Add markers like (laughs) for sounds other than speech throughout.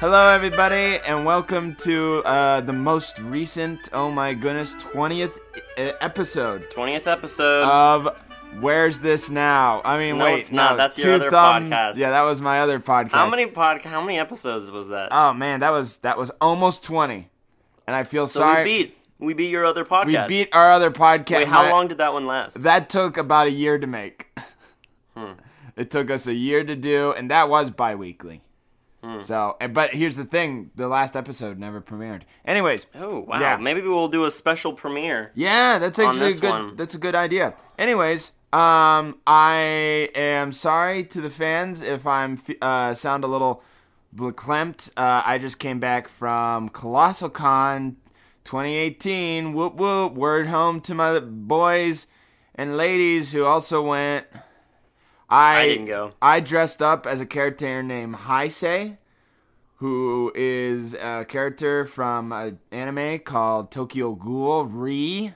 Hello, everybody, and welcome to uh, the most recent, oh my goodness, 20th e- episode 20th episode. of Where's This Now? I mean, No, wait, it's not. no, That's your other Thumb- podcast. Yeah, that was my other podcast. how many pod? How many episodes was that? Oh man, that was that was almost 20, and I feel so sorry. we beat. We beat your other podcast. we beat our other podcast. Wait, how My- long did that one last? That took about a year to make. Hmm. (laughs) It took us a year to do, and that was bi-weekly. Hmm. So, but here's the thing: the last episode never premiered. Anyways, Oh wow! Yeah. Maybe we'll do a special premiere. yeah, that's actually a good. one. That's a good idea. Anyways, um, I am sorry to the fans if I'm uh sound a little verklempt. Uh, I just came back from Colossal Con 2018. Whoop whoop! Word home to my boys and ladies who also went. I, I didn't go. I dressed up as a character named Heisei, who is a character from an anime called Tokyo Ghoul Re.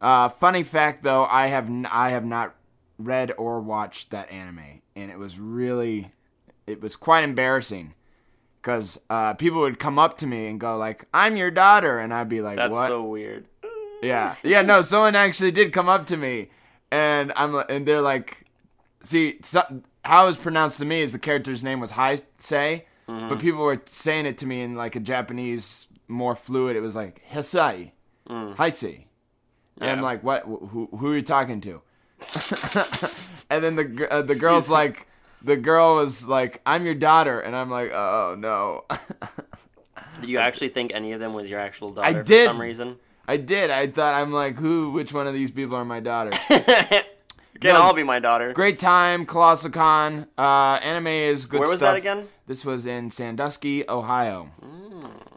Uh, funny fact, though, I have n- I have not read or watched that anime, and it was really, it was quite embarrassing, because uh, people would come up to me and go like, "I'm your daughter," and I'd be like, That's "What?" so weird. Yeah, yeah. No, someone actually did come up to me, and I'm and they're like, see, so, how it was pronounced to me is the character's name was Heisei, but people were saying it to me in like a Japanese, more fluid. It was like Hesai, Heisei, and I'm like, what? Who, who are you talking to? (laughs) and then the uh, the girl's me. like, the girl was like, I'm your daughter, and I'm like, oh no. (laughs) Did you actually think any of them was your actual daughter did. for some reason? I did. I thought I'm like, who? Which one of these people are my daughter? (laughs) Can No. all be my daughter. Great time, Colossal Con. Uh, anime is good Where was stuff. that again? This was in Sandusky, Ohio.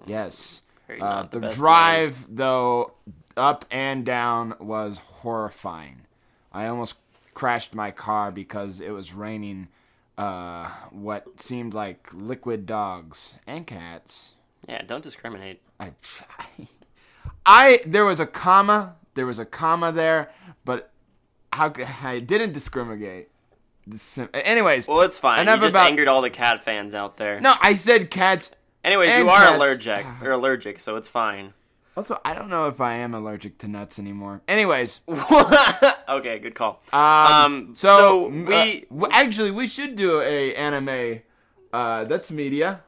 Yes. Uh, the the drive, though, up and down was horrifying. I almost crashed my car because it was raining uh, what seemed like liquid dogs and cats. Yeah, don't discriminate. I, (laughs) I there was a comma, there was a comma there, but how I didn't discriminate. Anyways, Well, it's fine. enough you just about- angered all the cat fans out there. no, I said cats. Anyways, and you are cats. allergic. (sighs) You're allergic, so it's fine. Also, I don't know if I am allergic to nuts anymore. Anyways, (laughs) okay, good call. um, Um, so, so we- uh, actually we should do a anime. Uh, that's media.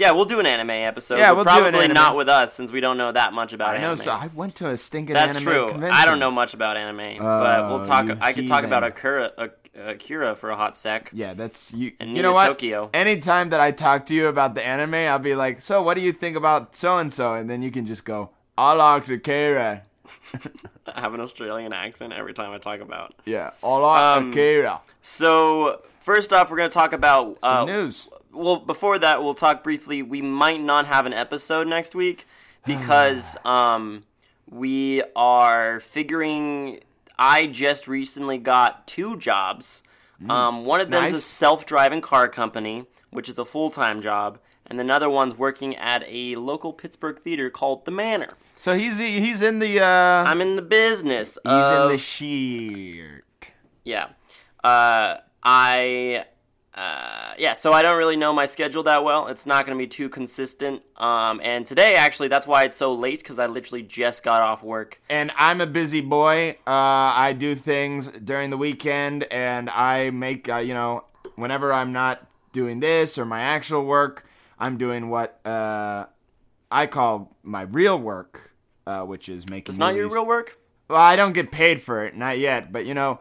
Yeah, we'll do an anime episode. Yeah, we'll do an probably anime. not with us since we don't know that much about I know. anime. So I went to a stinking That's anime true. convention. I don't know much about anime, but we'll Oh, talk. you I could talk about. Akira, Ak- Akira for a hot sec. Yeah, that's you. And you know what? Tokyo. Anytime that I talk to you about the anime, I'll be like, "So, what do you think about so and so?" And then you can just go, "I like Akira." (laughs) I have an Australian accent every time I talk about. Yeah, I like Um, Akira. So first off, we're gonna talk about uh, Some news. Well, before that, we'll talk briefly. We might not have an episode next week (sighs) because um, we are figuring. I just recently got two jobs. Um, one of them is a Mm. Self-driving car company, which is a full-time job, and another one's working at a local Pittsburgh theater called The Manor. So he's he's in the uh, I'm in the business. he's in the shirt. Yeah. Uh, I. Uh, yeah, so I don't really know my schedule that well. It's not going to be too consistent. Um, and today, actually, that's why it's so late because I literally just got off work. And I'm a busy boy. Uh, I do things during the weekend, and I make uh, you know whenever I'm not doing this or my actual work, I'm doing what uh, I call my real work, uh, which is making. It's not your real work. Well, I don't get paid for it, not yet. But you know,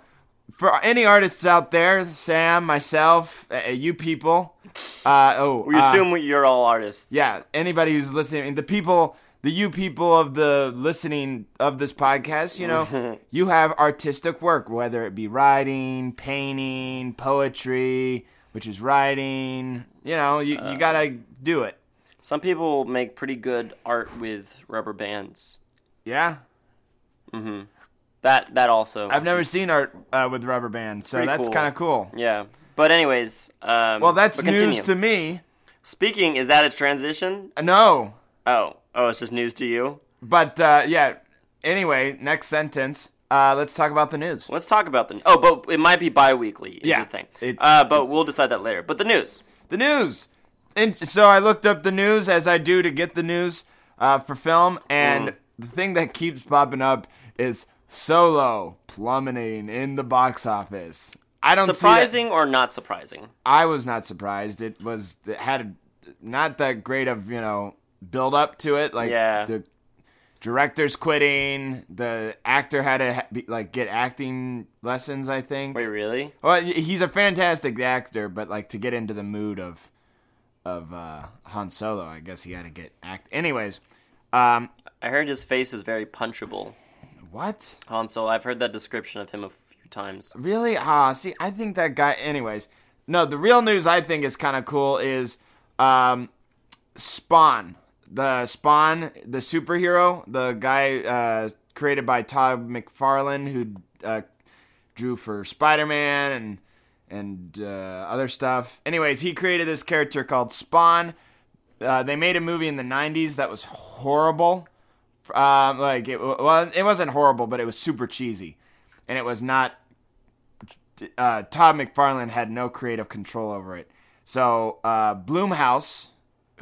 for any artists out there, Sam, myself, uh, you people. Uh, oh, We uh, assume you're all artists. yeah, anybody who's listening, the people, the you people of the listening of this podcast, you know, (laughs) you have artistic work, whether it be writing, painting, poetry, which is writing. You know, you, Uh, you gotta do it. Some people make pretty good art with rubber bands. Yeah, That that also. I've never seen art uh, with rubber bands, so Pretty that's cool. kind of cool. Yeah. But anyways. Um, Well, that's but news to me. Speaking, is that a transition? Uh, No, Oh, oh, it's just news to you. but uh, yeah. Anyway, next sentence. Uh, let's talk about the news. Let's talk about the. Oh, but it might be bi-weekly. Is Yeah, the thing. it's- uh, but we'll decide that later. But the news. The news. and so I looked up the news as I do to get the news uh, for film, and Mm. the thing that keeps popping up is Solo plummeting in the box office. I don't Surprising or not surprising? I was not surprised. It was it had not that great of you know build up to it. Like Yeah. the director's quitting. The actor had to ha- like get acting lessons. I think. Wait, really? Well, he's a fantastic actor, but like to get into the mood of of uh, Han Solo, I guess he had to get act. Anyways, um, I heard his face is very punchable. What? Han Solo. I've heard that description of him a few times. Really? Ah, see, I think that guy. Anyways, no. The real news I think is kind of cool is um, Spawn, the Spawn, the superhero, the guy uh, created by Todd McFarlane, who uh, drew for Spider Man and and uh, other stuff. Anyways, he created this character called Spawn. Uh, they made a movie in the '90s that was horrible. Um, like it, well, it wasn't horrible, but it was super cheesy, and it was not uh, Todd McFarlane had no creative control over it. So uh, Blumhouse,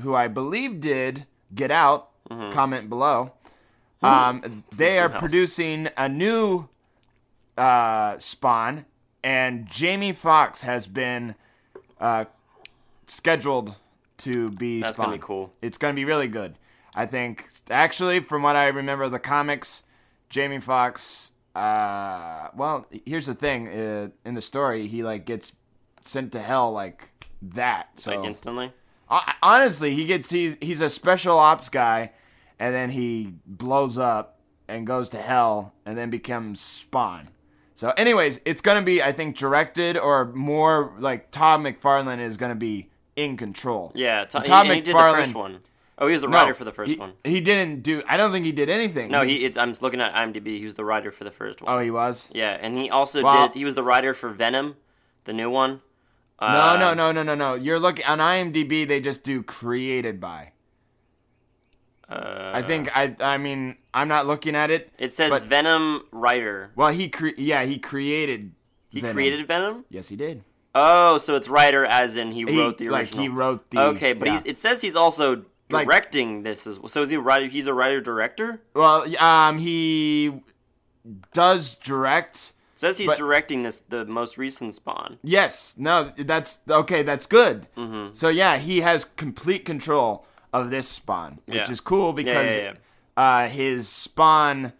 who I believe did Get Out, comment below. Um, they are producing a new uh, Spawn, and Jamie Foxx has been uh, scheduled to be That's Spawn. gonna be cool. It's gonna be really good. I think actually, from what I remember of the comics, Jamie Foxx. Uh, well, here's the thing. Uh, in the story, he like gets sent to hell like that. So Like instantly. Hon- honestly, he gets he's, he's a special ops guy, and then he blows up and goes to hell, and then becomes Spawn. So, anyways, it's gonna be I think directed or more like Todd McFarlane is gonna be in control. Yeah, Todd, Todd he, he did the McFarlane- first one. Oh, he was the No, writer for the first he, one. He didn't do. I don't think he did anything. No, he. It's, I'm just looking at IMDb. He was the writer for the first one. Oh, he was. Yeah, and he also Well- did. He was the writer for Venom, the new one. No, Uh, no, no, no, no, no. You're looking on IMDb. They just do created by. Uh, I think I. I mean, I'm not looking at it. it says but- Venom writer. Well, he cre- yeah, he created. He Venom. created Venom. Yes, he did. Oh, so it's writer as in he He- wrote the like original. he wrote the. okay, but yeah. he's, it says he's also Like- directing this as well. So is he a writer? He's a writer director. Well, um, he does direct. Says he's But- directing this the most recent Spawn. Yes, no, that's okay. That's good. Mm-hmm. So yeah, he has complete control of this Spawn, which Yeah. is cool because yeah, Uh, his Spawn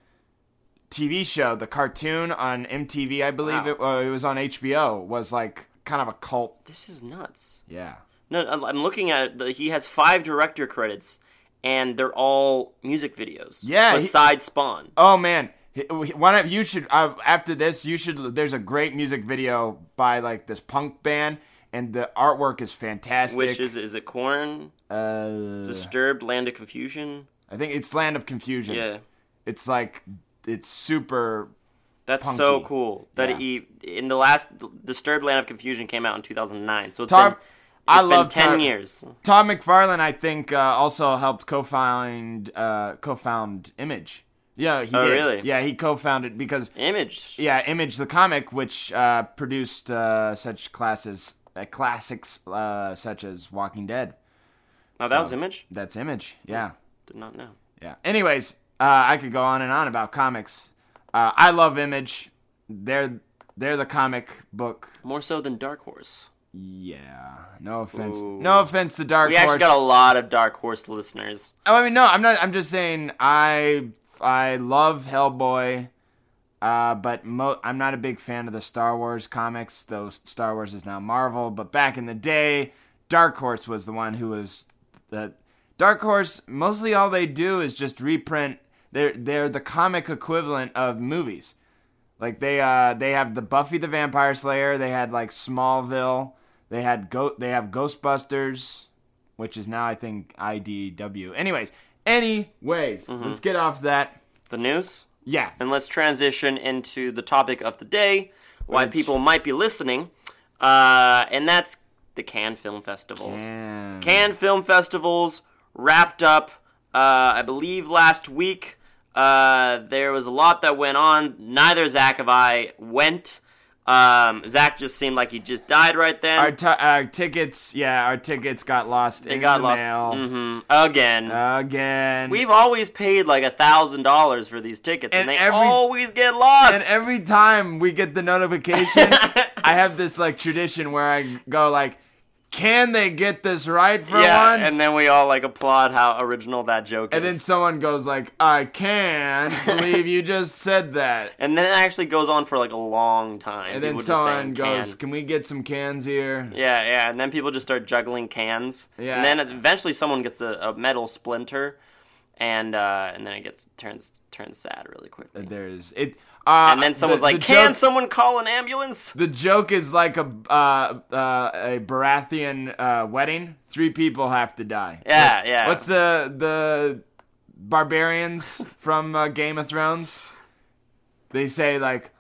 TV show, the cartoon on MTV, I believe Wow. it, uh, it was on HBO, was like kind of a cult. This is nuts. Yeah. No, I'm- looking at it. the- He has five director credits, and they're all music videos. Yeah, he- Besides Spawn. Oh man, one of you should uh, after this you should. There's a great music video by like this punk band, and the artwork is fantastic. Which is is it Korn? uh, Disturbed Land of Confusion. I think it's Land of Confusion. Yeah. It's like it's super. That's so cool that Yeah. he in the last Disturbed Land of Confusion came out in 2009. So it's Tom- been, I love 10 Tom- years. Todd McFarlane, I think, uh, also helped co-found uh, co-found Image. Yeah, he Oh, did. really? Yeah, he co-founded because Image. yeah, Image the comic, which uh, produced uh, such classes, uh, classics uh, such as Walking Dead. Oh, that So- was Image? That's Image. Yeah. Did not know. Yeah. Anyways, uh, I could go on and on about comics. Uh, I love Image. They're they're the comic book. More so than Dark Horse. Yeah. No offense. Ooh. No offense to Dark We Horse. We actually got a lot of Dark Horse listeners. Oh, I mean, no, I'm not. I'm just saying I I love Hellboy, uh, but mo- I'm not a big fan of the Star Wars comics. Though Star Wars is now Marvel, but back in the day, Dark Horse was the one who was the Dark Horse. Mostly, all they do is just reprint. They're they're the comic equivalent of movies. Like they uh they have the Buffy the Vampire Slayer. They had like Smallville. They had go they have Ghostbusters, which is now I think IDW. Anyways, anyways, let's get off that. The news? Yeah, And let's transition into the topic of the day, why Which- people might be listening. Uh, and that's the Cannes Film Festivals. and Cannes Film Festivals wrapped up, uh, I believe, last week. Uh, there was a lot that went on. Neither Zach of I went. Um, Zach just seemed like he just died right then. Our t- uh, tickets, yeah, our tickets got lost they in got the lost mail hmm again. again. We've always paid like a thousand dollars for these tickets, and, And they every- always get lost. and every time we get the notification, (laughs) I have this like tradition where I go like, "Can they get this right for yeah, once?" and then we all like applaud how original that joke and is. And then someone goes like, "I can't (laughs) believe you just said that." And then it actually goes on for like a long time. And then People just someone goes, can. "Can we get some cans here?" Yeah, yeah, and then people just start juggling cans. Yeah. And then eventually someone gets a, a metal splinter, and uh, and then it gets turns turns sad really quickly. And There's it. Uh, And then someone's the- like, the "Can joke- someone call an ambulance?" The joke is like a uh, uh, a Baratheon uh, wedding. Three people have to die. Yeah, What's- yeah. What's the the barbarians from uh, Game of Thrones? They say like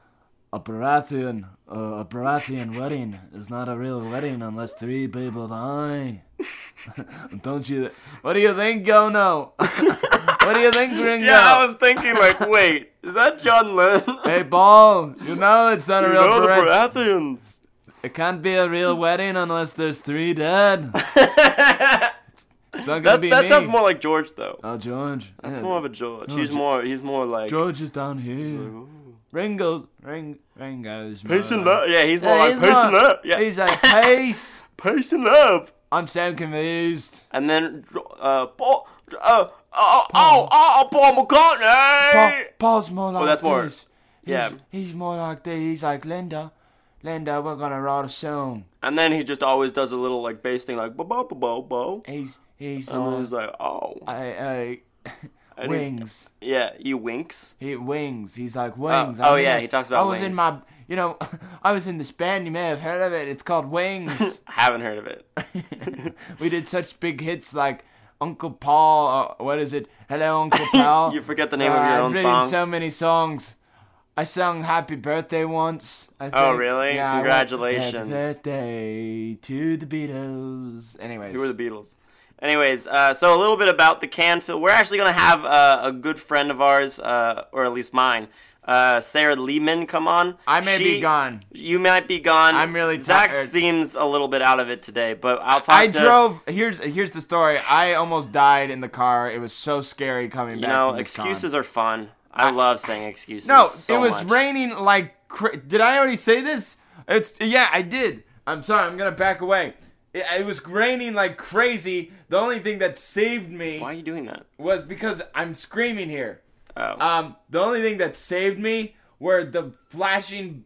a Baratheon uh, a Baratheon wedding is not a real wedding unless three people die. (laughs) Don't you? What do you think, Gono? (laughs) what do you think, Gringo? Yeah, I was thinking like, wait, is that John Lennon? Hey, Paul, you know it's not a You real know the Baratheon. Baratheons. It can't be a real wedding unless there's three dead. (laughs) It's not gonna be that me. sounds more like George though. Oh, George. That's Yeah, more of a George. No, He's more. He's more like George is down here. Ringo, Ring, Ringo's more pacing like- Yeah, he's more Yeah, like he's pacing not- up. Yeah, He's like pace. (laughs) pacing up. I'm so confused. And then, uh, Paul, uh, uh, uh oh, oh, oh, Paul McCartney. Paul, Paul's more oh, like that's more- this. Yeah. He's more like this. He's like Linda. Linda, we're gonna write a song. And then he just always does a little like bass thing, like bo bo bo bo bo. He's he's And like he's like, oh, I, I, (laughs) wings. yeah, he winks. He wings. He's like oh, wings. oh, I'm yeah, he talks about (laughs) I was in my, you know, I was in this band. You may have heard of it. It's called (laughs) Wings. Haven't heard of it. we did such big hits like Uncle Paul. Uh, what is it? Hello, Uncle (laughs) Paul. You forget the name of Uh, your I've own written song. so many songs. I sung Happy Birthday once. I think. Oh, really? Yeah, went, Congratulations. Happy birthday to the Beatles. Anyways. Who are the Beatles? Anyways, uh, so a little bit about the Canfield. We're actually going to have uh, a good friend of ours, uh, or at least mine, uh, Sarah Lehman, come on. I may be gone. You might be gone. I'm really Zach tired. seems a little bit out of it today, but I'll talk. To I to, drove. Here's here's the story. I almost died in the car. It was so scary coming You back. know, from con. excuses are fun. I, love saying excuses. No, so it was much. raining like. Cra- did I already say this? It's yeah, I did. I'm sorry. I'm gonna back away. It, it was raining like crazy. The only thing that saved me Why are you doing that? was because I'm screaming here. Oh, Um, the only thing that saved me were the flashing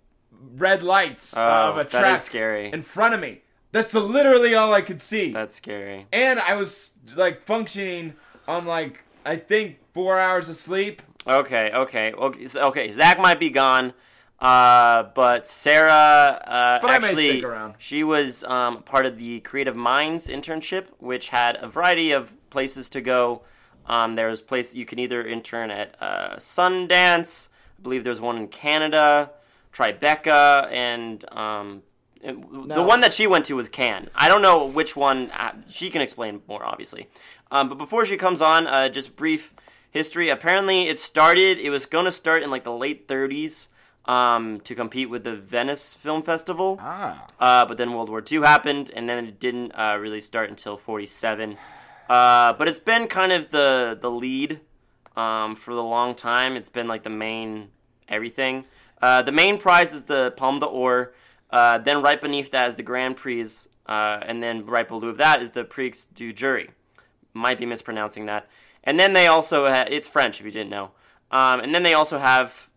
red lights Oh, of a truck scary. in front of me. That's literally all I could see. that's scary. and I was like functioning on like I think four hours of sleep. Okay, okay, okay. Okay, Zach might be gone, uh, but Sarah uh, But actually she was um, part of the Creative Minds internship, which had a variety of places to go. Um, there was place you can either intern at uh, Sundance. I believe there's one in Canada, Tribeca, and um, and the one that she went to was Cannes. I don't know which one. Uh, she can explain more, obviously. Um, but before she comes on, uh, just brief history. Apparently, it started. It was going to start in like the late 30s um, to compete with the Venice Film Festival. Ah. Uh, but then World War II happened, and then it didn't uh, really start until 47. Uh, but it's been kind of the the lead um, for the long time. It's been like the main everything. Uh, the main prize is the Palme d'Or. Uh, then right beneath that is the Grand Prix, uh, and then right below that is the Prix du Jury. Might be mispronouncing that. And then they also ha- it's French if you didn't know. Um, and then they also have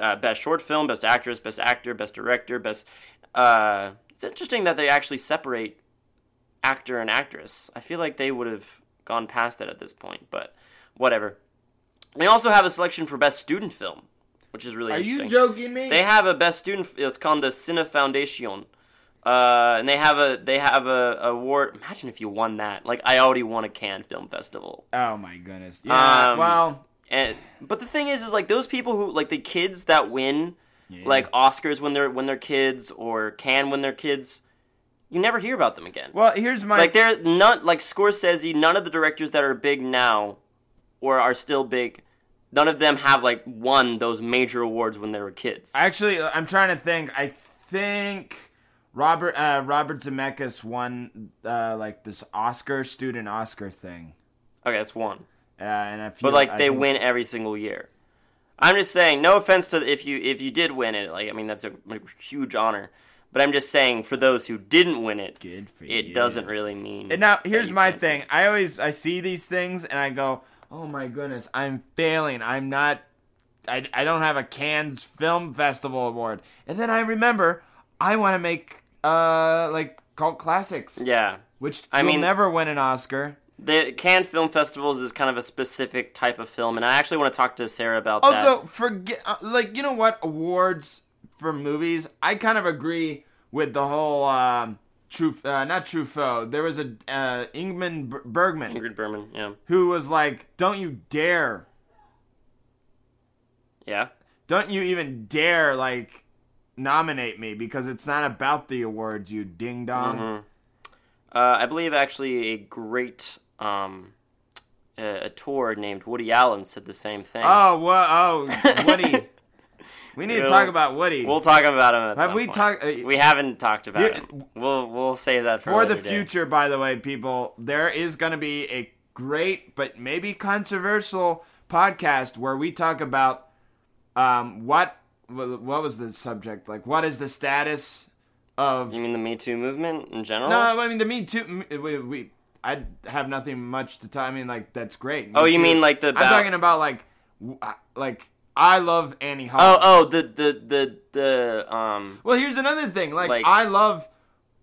uh, best short film, best actress, best actor, best director, best. It's interesting that they actually separate actor and actress. I feel like they would have gone past that at this point, but whatever. They also have a selection for best student film, which is really Are interesting. you joking me? They have a best student. It's called the Cinéfondation, uh, and they have a they have a, a award. Imagine if you won that. Like I already won a Cannes Film Festival. oh my goodness. Yeah. Um, well, And but the thing is, is like those people who like the kids that win, like Oscars when they're when they're kids or Cannes when they're kids, you never hear about them again. well, here's my like they're not like Scorsese. None of the directors that are big now, or are still big, none of them have like won those major awards when they were kids. Actually, I'm trying to think. I think Robert uh, Robert Zemeckis won uh, like this Oscar student Oscar thing, okay, that's one. uh, and I feel But like I they think- win every single year. I'm just saying, no offense to if you if you did win it, like I mean that's a, a huge honor. But I'm just saying for those who didn't win it, Good for it you. doesn't really mean. And now here's my thing. I always I see these things and I go, "Oh my goodness, I'm failing. I'm not I, I don't have a Cannes Film Festival award." And then I remember I want to make uh like cult classics, Yeah, which I mean- never win an Oscar. the Cannes Film Festivals is kind of a specific type of film, and I actually want to talk to Sarah about that. Also, forget uh, like you know what awards for movies. I kind of agree with the whole um, true uh, not Truffaut. There was a uh, Ingmar Ber- Bergman Ingrid Bergman, yeah, who was like, "Don't you dare, yeah, don't you even dare like nominate me because it's not about the awards, you ding dong." Mhm. Uh, I believe actually a great um, a, a tour named Woody Allen said the same thing. Oh, what? Oh, Woody. (laughs) we need to We'll- talk about Woody. We'll talk about him. At Have some we talked- uh, we haven't talked about him. We'll we'll save that for, For the later day. future, by the way, people, there is going to be a great but maybe controversial podcast where we talk about um, what what was the subject like? What is the status of? You mean the Me Too movement in general? No, I mean the Me Too. We, we I have nothing much to tell. I mean, like that's great. Me Oh, you Too. mean like the I'm talking about like uh, like I love Annie Hall. Oh, oh, the the the the um. Well, here's another thing. Like, Like- I love.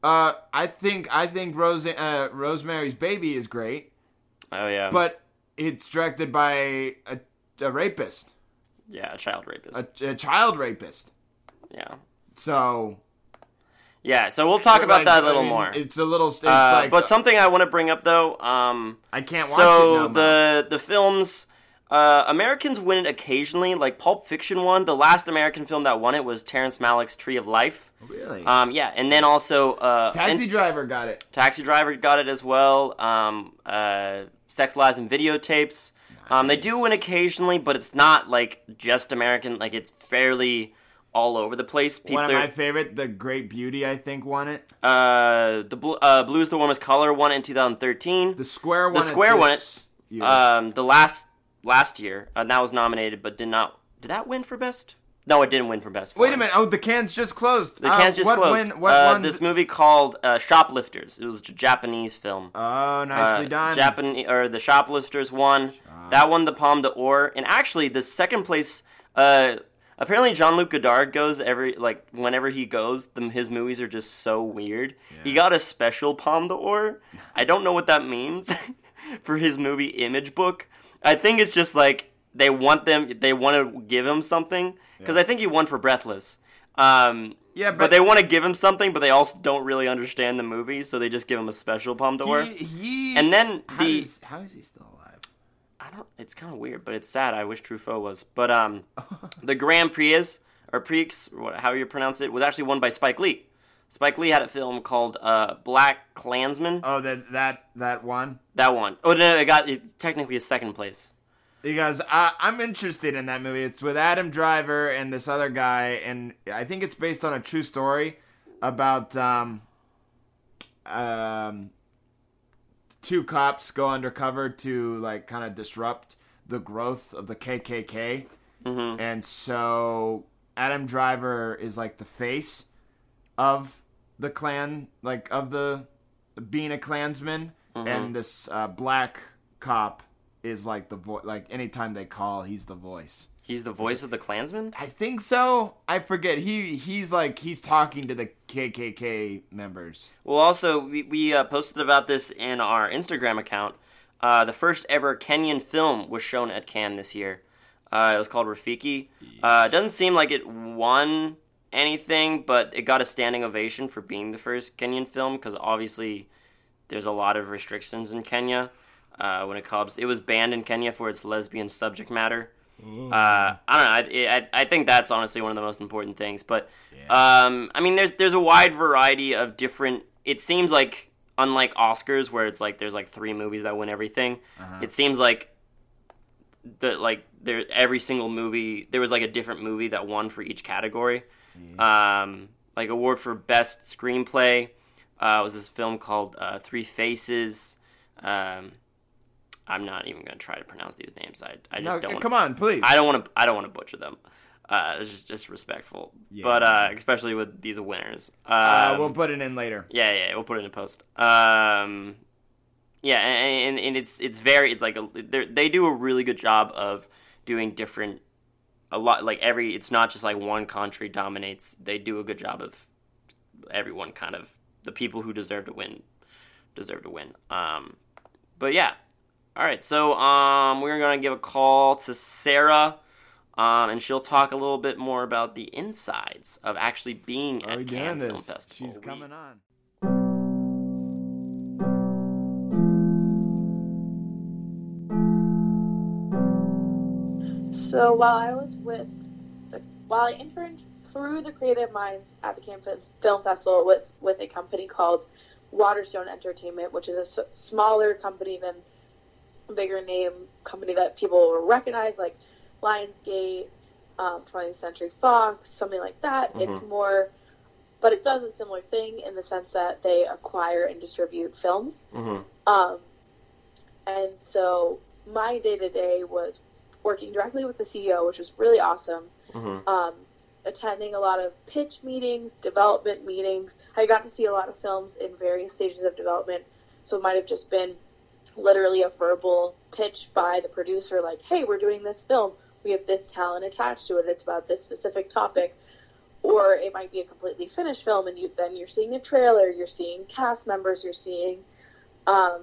Uh, I think I think Rose uh, Rosemary's Baby is great, Oh yeah. but it's directed by a, a rapist, yeah, a child rapist. a, a child rapist. yeah. So Yeah. So we'll talk about like, that a little mean, more. It's a little. It's Uh, like, but something I want to bring up though. Um. I can't watch so it. No the the films uh, Americans win it occasionally. Like Pulp Fiction won. The last American film that won it was Terrence Malick's Tree of Life. really Um, yeah, and then also uh, Taxi and- Driver got it. Taxi Driver got it as well. Um, uh, Sex Lies and Videotapes. Um, they do win occasionally, but it's not like just American. Like it's fairly all over the place. People One of are- my favorite, The Great Beauty, I think won it. uh, the Blu- uh, Blues the Warmest Color won it in 2013. The Square won. The Square won this year. um, the last last year, uh, that was nominated, but did not. Did that win for best? No, it didn't win for best. Wait a minute! Oh, the Cannes just closed. The Uh, Cannes just what closed. Win, what uh, this movie called uh, Shoplifters. It was a Japanese film. Oh, nicely Uh, done. Japan or the Shoplifters won. That won the Palme d'Or, and actually the second place. Uh, apparently, Jean Luc Godard goes every like whenever he goes, the, his movies are just so weird. He got a special Palme d'Or. I don't know what that means (laughs) for his movie Image Book. I think it's just like they want them. They want to give him something because I think he won for Breathless. Um, Yeah, but, but- they want to give him something, but they also don't really understand the movie, so they just give him a special Palme d'Or. He, he, And then how the- is, how is he still alive? I don't. It's kind of weird, but it's sad. I wish Truffaut was. But um, (laughs) the Grand Prix is or Prix, how you pronounce it, was actually won by Spike Lee. Spike Lee had a film called uh, Black Klansman. Oh, that that that one. That one. Oh no, it got it, technically a second place. Because I, I'm interested in that movie. It's with Adam Driver and this other guy, and I think it's based on a true story about um, um, two cops go undercover to like kind of disrupt the growth of the KKK, hmm and so Adam Driver is like the face of the clan, like of the being a Klansman, and this uh, black cop is like the voice. Like anytime they call, he's the voice. He's the voice of the Klansman. I think so. I forget. He he's like he's talking to the KKK members. Well, also we, we uh, posted about this in our Instagram account. Uh, the first ever Kenyan film was shown at Cannes this year. Uh, it was called Rafiki. Uh, it doesn't seem like it won anything, but it got a standing ovation for being the first Kenyan film because obviously there's a lot of restrictions in Kenya uh, when it comes. It was banned in Kenya for its lesbian subject matter. Uh, I don't know. I, I, I think that's honestly one of the most important things. But um, I mean, there's there's a wide variety of different. It seems like unlike Oscars, where it's like there's like three movies that win everything. It seems like the like there every single movie there was like a different movie that won for each category. Um, like award for best screenplay uh, was this film called uh, Three Faces. Um, I'm not even gonna try to pronounce these names. I I just No, don't. wanna- come on, please. I don't want to. I don't want to butcher them. Uh, it's just disrespectful. Yeah. But uh, especially with these winners. Um, uh, we'll put it in later. yeah, yeah, we'll put it in post. Um, yeah, and, and, and it's it's very it's like a they do a really good job of doing different a lot like every it's not just like one country dominates. They do a good job of everyone kind of the people who deserve to win deserve to win. Um, but yeah, all right. So um, we're gonna give a call to Sarah. Um, and she'll talk a little bit more about the insides of actually being Are at we Cannes Film? Festival. She's We- coming on. So while I was with, the, while I interned through the Creative Minds at the Cannes Film Festival, it was with a company called Waterstone Entertainment, which is a s- smaller company than a bigger name company that people will recognize, like Lionsgate, um, 20th Century Fox, something like that. It's Mhm. more, but it does a similar thing in the sense that they acquire and distribute films. Mhm. Um, and so my day to day was working directly with the CEO, which was really awesome. Mhm. Um, attending a lot of pitch meetings, development meetings. I got to see a lot of films in various stages of development. So it might have just been literally a verbal pitch by the producer, like, hey, we're doing this film. We have this talent attached to it. It's about this specific topic. Or it might be a completely finished film, and you then you're seeing a trailer, you're seeing cast members, you're seeing um,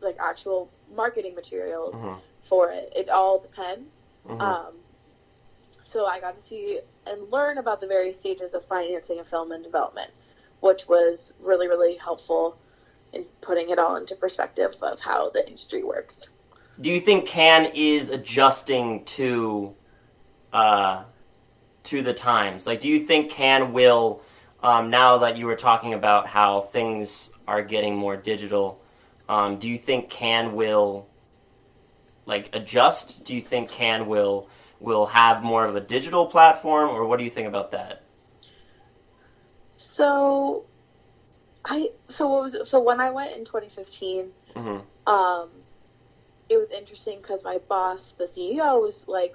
like actual marketing materials Mhm. For it. It all depends. Mhm. Um, so I got to see and learn about the various stages of financing a film and development, which was really, really helpful in putting it all into perspective of how the industry works. Do you think Cannes is adjusting to uh, to the times? Like, do you think Cannes will um, now that you were talking about how things are getting more digital? Um, do you think Cannes will like adjust? Do you think Cannes will will have more of a digital platform, or what do you think about that? So, I so what was so when I went in 2015, hmm um, it was interesting because my boss, the CEO, was like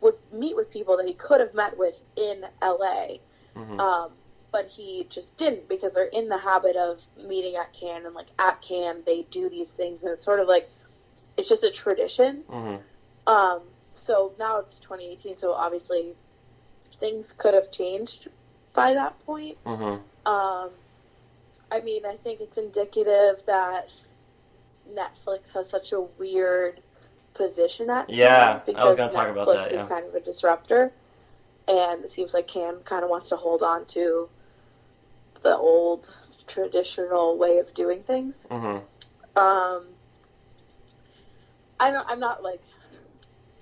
would meet with people that he could have met with in LA, hmm um, but he just didn't because they're in the habit of meeting at Cannes and like at Cannes they do these things and it's sort of like it's just a tradition. hmm Um, so now it's 2018, so obviously things could have changed by that point. hmm Um, I mean, I think it's indicative that Netflix has such a weird position at Yeah, Cannes I was because gonna talk about that, yeah. is kind of a disruptor, and it seems like Cannes kind of wants to hold on to the old traditional way of doing things. hmm Um, I don't. I'm not like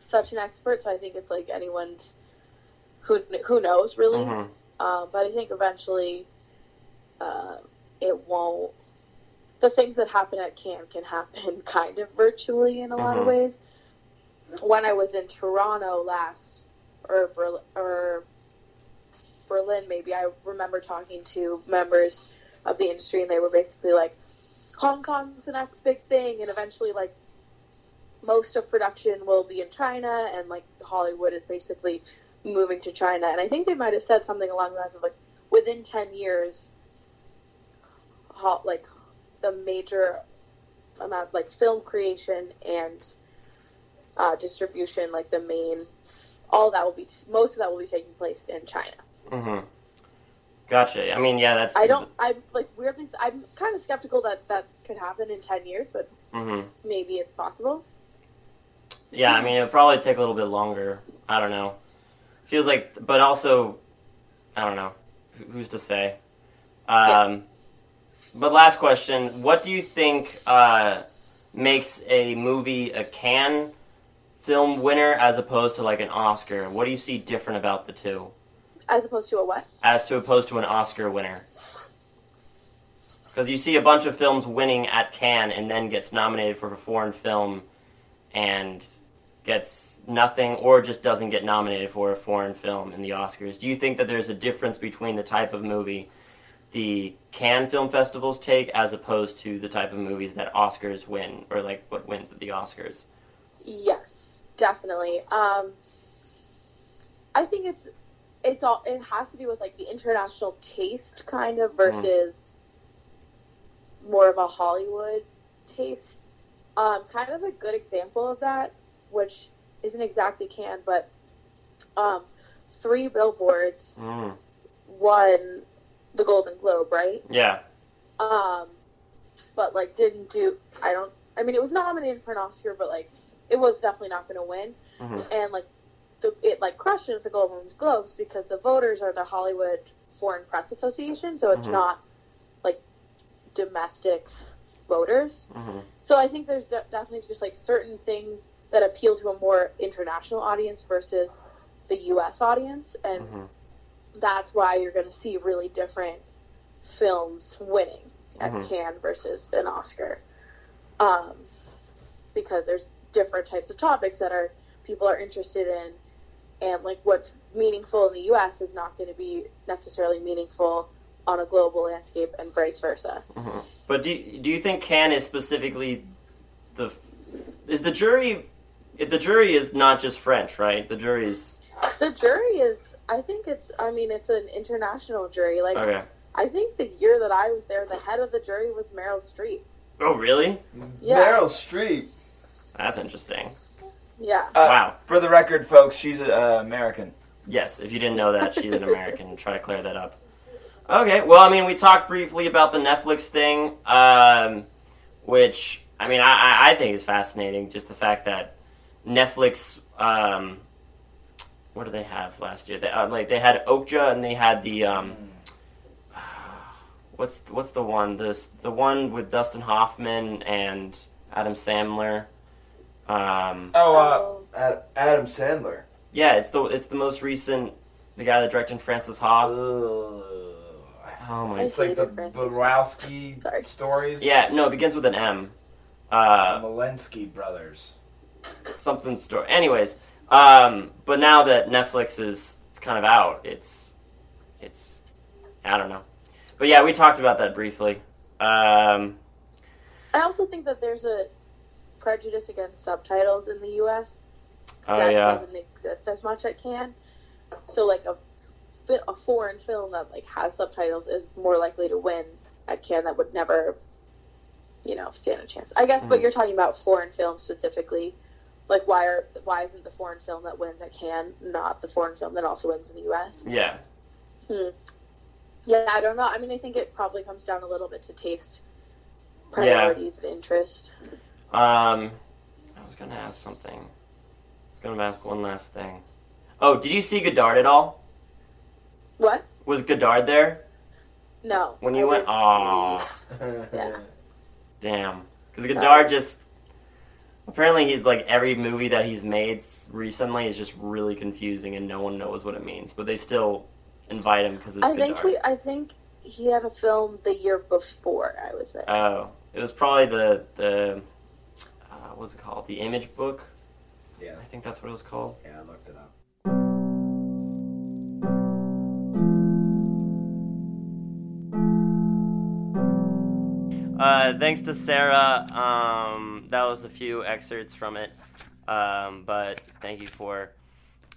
such an expert, so I think it's like anyone's who who knows really. hmm Um, but I think eventually uh, it won't. The things that happen at camp can happen (laughs) kind of virtually in a lot of Mhm. ways. When I was in Toronto last, or Berlin, or Berlin, maybe I remember talking to members of the industry, and they were basically like, "Hong Kong's the next big thing," and eventually, like, most of production will be in China, and like Hollywood is basically moving to China. And I think they might have said something along the lines of like, within ten years, like the major amount, like film creation and uh, distribution, like the main, all that will be most of that will be taking place in China. Mm-hmm. Gotcha. I mean, yeah, that's. I don't. I'm like weirdly. I'm kind of skeptical that that could happen in ten years, but hmm maybe it's possible. Yeah, I mean, it'll probably take a little bit longer. I don't know. Feels like, but also, I don't know. Who's to say? Um, But last question: What do you think uh, makes a movie a Cannes film winner as opposed to like an Oscar? What do you see different about the two, As opposed to a what? as to opposed to an Oscar winner? Because you see a bunch of films winning at Cannes and then gets nominated for a foreign film, and gets nothing or just doesn't get nominated for a foreign film in the Oscars. Do you think that there's a difference between the type of movie the Cannes film festivals take as opposed to the type of movies that Oscars win or like what wins at the Oscars? Yes, definitely. Um, I think it's it's all it has to do with like the international taste kind of versus more of a Hollywood taste. Um, kind of a good example of that, which isn't exactly Cannes, but um, Three Billboards Mm. won the Golden Globe, right? Yeah. um, but like didn't do. I don't. I mean, it was nominated for an Oscar, but like it was definitely not going to win. Mhm. And like the, it like crushed it at the Golden Globes because the voters are the Hollywood Foreign Press Association, so it's Mhm. not like domestic voters. hmm So I think there's de- definitely just like certain things that appeal to a more international audience versus the U.S. audience, and hmm that's why you're going to see really different films winning at Mhm. Cannes versus an Oscar, um, because there's different types of topics that are people are interested in, and like what's meaningful in the U.S. is not going to be necessarily meaningful on a global landscape, and vice versa. hmm But do do you think Cannes is specifically the is the jury? The jury is not just French, right? The jury is The jury is, I think it's, I mean, it's an international jury. Like, okay. I think the year that I was there, the head of the jury was Meryl Streep. Oh, really? Yeah. Meryl Streep. That's interesting. Yeah. Uh, wow. For the record, folks, she's uh, American. Yes, if you didn't know that, she's an American. Try to clear that up. Okay, well, I mean, we talked briefly about the Netflix thing, um, which, I mean, I, I- I think is fascinating. Just the fact that Netflix, um, what did they have last year? They, uh, like, they had Okja and they had the, um, (sighs) what's what's the one? This the one with Dustin Hoffman and Adam Sandler. Um, Oh, uh, Ad- Adam Sandler. yeah, it's the it's the most recent. The guy that directed Frances Ha. Ugh. Oh my. It's like the hated Francis. Borowski (laughs) Sorry. stories. Yeah, no, it begins with an M. The Uh, Malensky brothers. something story. Anyways, um, but now that Netflix is it's kind of out, it's it's I don't know. But yeah, we talked about that briefly. Um, I also think that there's a prejudice against subtitles in the U.S. oh that yeah, doesn't exist as much at Cannes. So like a fi- a foreign film that like has subtitles is more likely to win at Cannes that would never, you know, stand a chance. I guess, but Mhm. you're talking about foreign films specifically. Like why are why isn't the foreign film that wins at Cannes not the foreign film that also wins in the U.S. yeah, Yeah, I don't know. I mean, I think it probably comes down a little bit to taste, priorities, of interest. Um, I was gonna ask something. I was gonna ask one last thing. Oh, did you see Godard at all? What? Was Godard there No. when I you went? didn't (laughs) Yeah. Damn. Because Godard just. Apparently, he's like every movie that he's made recently is just really confusing and no one knows what it means. But they still invite him because it's I Godard. think he, I think he had a film the year before I was there. Oh, it was probably the the uh, what's it called? The Image Book. Yeah. I think that's what it was called. Yeah, I looked it up. Uh, thanks to Sarah. Um, that was a few excerpts from it. Um, but thank you for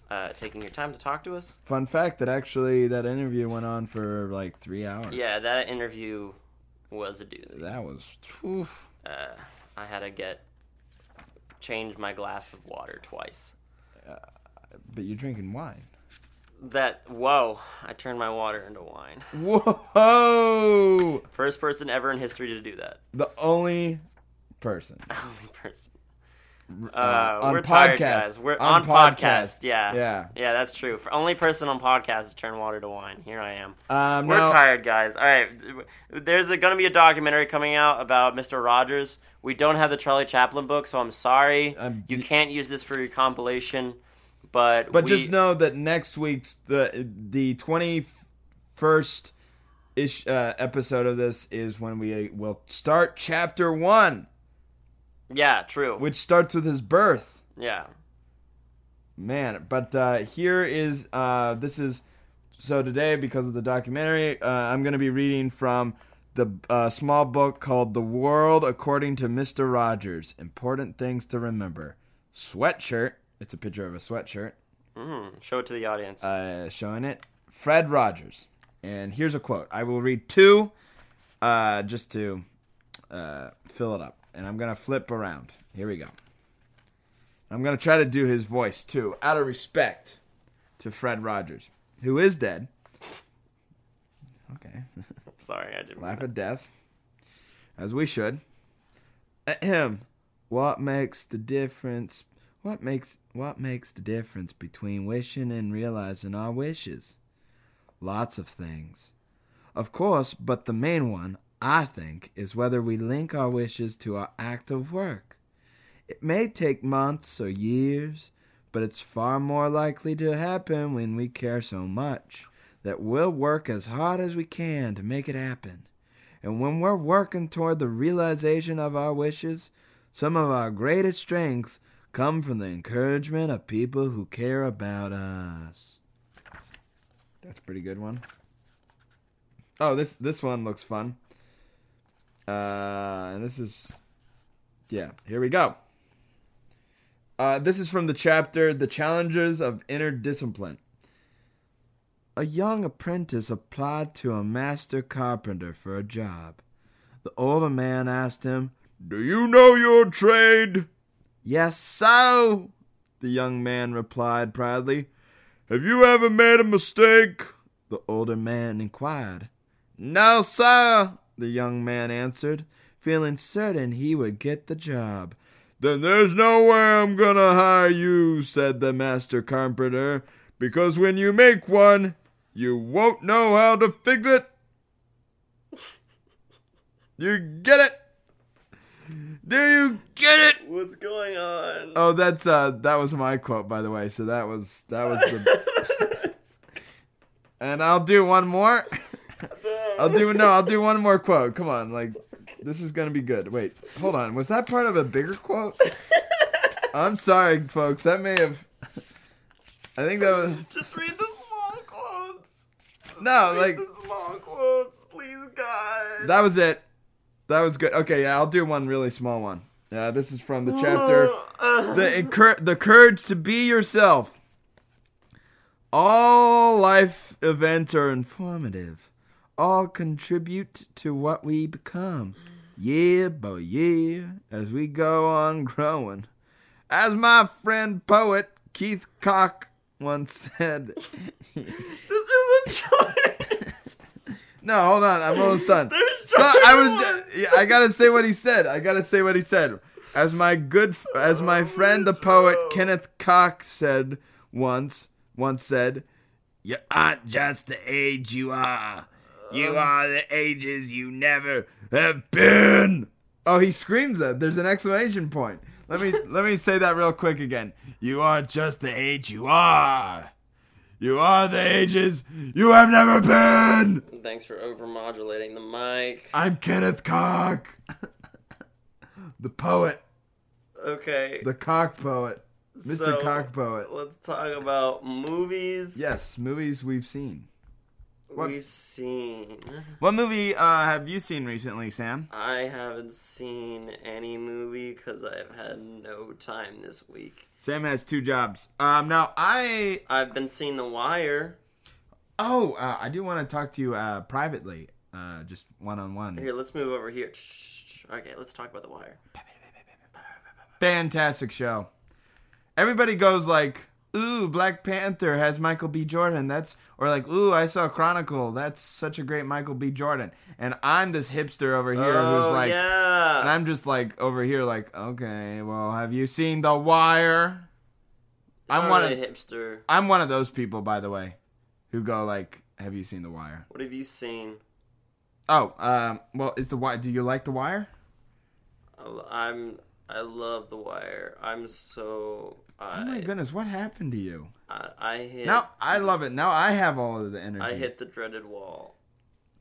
uh, taking your time to talk to us. Fun fact that actually that interview went on for like three hours. Yeah, that interview was a doozy. That was. oof. Uh, I had to get change my glass of water twice. But you're drinking wine. That whoa! I turned my water into wine. Whoa! First person ever in history to do that. The only person. (laughs) Only person. Uh, Uh, on we're podcast. tired, guys. We're on, podcast. Yeah. Yeah. Yeah, that's true. For only person on podcast to turn water to wine. Here I am. Um, We're now- tired, guys. All right. There's going to be a documentary coming out about Mr. Rogers. We don't have the Charlie Chaplin book, so I'm sorry. Um, you can't use this for your compilation. But But we, just know that next week's the the twenty first ish uh, episode of this is when we will start chapter one, yeah, true. which starts with his birth. yeah. Man, but uh, here is uh, this is so today because of the documentary. Uh, I'm going to be reading from the uh, small book called "The World According to Mister Rogers: Important Things to Remember." Sweatshirt. It's a picture of a sweatshirt. Mm, show it to the audience. Uh, showing it. Fred Rogers. And here's a quote. I will read two, uh, just to uh, fill it up. And I'm gonna flip around. Here we go. I'm gonna try to do his voice too, out of respect to Fred Rogers, who is dead. Okay. (laughs) Sorry, I didn't. Laugh at death, as we should. Ahem. What makes the difference? What makes what makes the difference between wishing and realizing our wishes? Lots of things. Of course, but the main one, I think, is whether we link our wishes to our act of work. It may take months or years, but it's far more likely to happen when we care so much that we'll work as hard as we can to make it happen. And when we're working toward the realization of our wishes, some of our greatest strengths come from the encouragement of people who care about us. That's a pretty good one. Oh, this this one looks fun. Uh, and this is, yeah. Here we go. Uh, this is from the chapter "The Challenges of Inner Discipline." A young apprentice applied to a master carpenter for a job. The older man asked him, Do you know your trade? Yes, so, the young man replied proudly. Have you ever made a mistake? The older man inquired. No, sir, the young man answered, feeling certain he would get the job. Then there's no way I'm gonna hire you, said the master carpenter, because when you make one, you won't know how to fix it. You get it? Do you get it? What's going on? Oh, that's uh that was my quote by the way. So that was that was the (laughs) And I'll do one more. (laughs) I'll do no, I'll do one more quote. Come on, like this is gonna be good. Wait, hold on. Was that part of a bigger quote? (laughs) I'm sorry, folks. That may have. I think that was Just read the small quotes. no, Read like the small quotes, please, God. that was it. That was good. Okay, yeah, I'll do one really small one. Yeah, this is from the oh, chapter uh. the incur- the courage to be yourself. All life events are informative. All contribute to what we become, year by year, as we go on growing. As my friend poet Keith Cock once said. (laughs) This isn't choice. No, hold on. I'm almost done. (laughs) So I was. I gotta say what he said. I gotta say what he said. As my good, as my oh, friend the poet Kenneth Koch said once, once said, "You aren't just the age you are. You um. are the ages you never have been." Oh, he screams that. There's an exclamation point. Let me let me say that real quick again. You aren't just the age you are. You are the ages you have never been. Thanks for overmodulating the mic. I'm Kenneth Cock. (laughs) the poet. Okay. The cock poet. Mr. so, Cock poet. Let's talk about movies. Yes, movies we've seen. What- We've seen. What movie uh, have you seen recently, Sam? I haven't seen any movie because I've had no time this week. Sam has two jobs. Um, now I I've been seeing The Wire. oh uh, I do want to talk to you uh, privately, uh, just one on one. Here, let's move over here. Shh. Okay, let's talk about The Wire. Fantastic show. Everybody goes like, "Ooh, Black Panther has Michael B. Jordan." That's or like, "Ooh, I saw Chronicle. That's such a great Michael B. Jordan." And I'm this hipster over here oh, who's like, yeah. and I'm just like over here like, "Okay, well, have you seen The Wire?" I'm Not one really of hipster. I'm one of those people, by the way, who go like, "Have you seen The Wire?" What have you seen? Oh, um, well, is The Wire? Do you like The Wire? I'm. I love The Wire. I'm so. I, Oh my goodness, what happened to you? I, I hit. Now I love it. Now I have all of the energy. I hit the dreaded wall.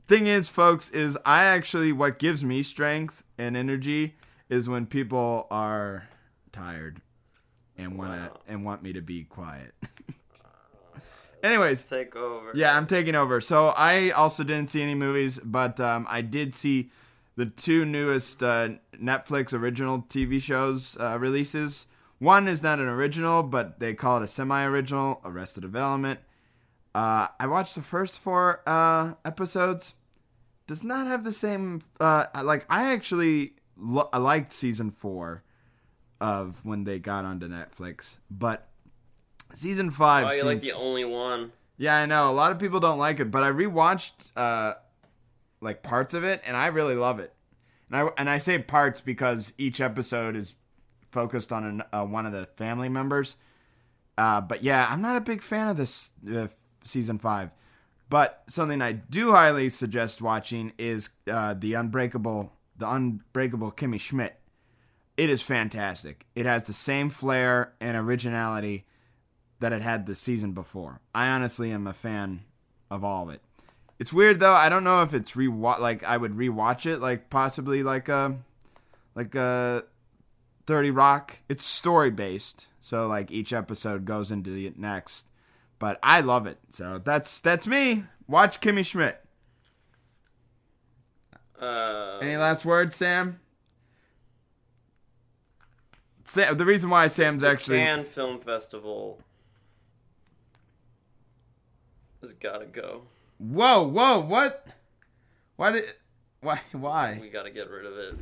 thing is, folks, is I actually what gives me strength and energy is when people are tired. and want to Wow. and want me to be quiet. (laughs) Anyways, Take over. yeah, I'm taking over. So I also didn't see any movies, but um, I did see the two newest uh, Netflix original TV shows uh, releases. One is not an original, but they call it a semi-original, Arrested Development. Uh, I watched the first four uh, episodes. Does not have the same. Uh, like I actually lo- I liked season four of when they got onto Netflix, but season five. Oh, you're like the only one. yeah, I know. A lot of people don't like it, but I rewatched uh like parts of it and I really love it. And I and I say parts because each episode is focused on an, uh, one of the family members. Uh, but yeah, I'm not a big fan of this uh, season 5. But something I do highly suggest watching is uh, the Unbreakable the Unbreakable Kimmy Schmidt. It is fantastic. It has the same flair and originality that it had the season before. I honestly am a fan of all of it. It's weird though. I don't know if it's re like I would rewatch it like possibly like a like a 30 Rock. It's story based. So like each episode goes into the next. But I love it. So that's that's me. Watch Kimmy Schmidt. Uh, Any last words, Sam? Sam the reason why Sam's actually Cannes Film Festival has got to go. Whoa, whoa, what? Why did. Why? Why? We gotta get rid of it.